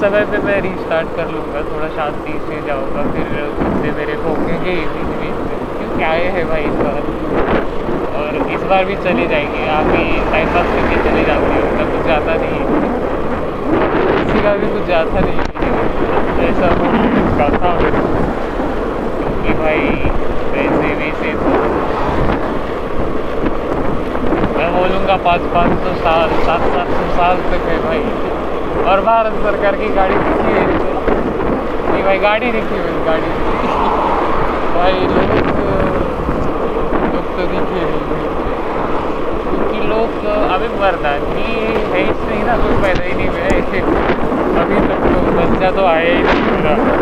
पे मैं रीस्टार्ट कर लूँगा, थोड़ा शांति से जाऊँगा, फिर बंदे मेरे ही बीच बीच में क्योंकि आए हैं भाई इस बार? और इस बार भी चले जाएँगे, आप ही टाइम पास करके चले जाते है उनका कुछ जाता नहीं है। किसी का भी कुछ जाता नहीं है। ऐसा वो था मेरे क्योंकि भाई वैसे वैसे तो मैं बोलूँगा पाँच पाँच सौ साल, सात सात सौ साल तक है भाई। और भारत सरकार की गाड़ी दिखी है। नहीं भाई, गाड़ी दिखी हुई गाड़ी भाई, लोग लोग तो दिखे नहीं। क्योंकि लोग अभी मर्दानगी है, ही नहीं ना कुछ पैदा ही नहीं हुआ ऐसे अभी तक तो बच्चा तो आया ही नहीं पूरा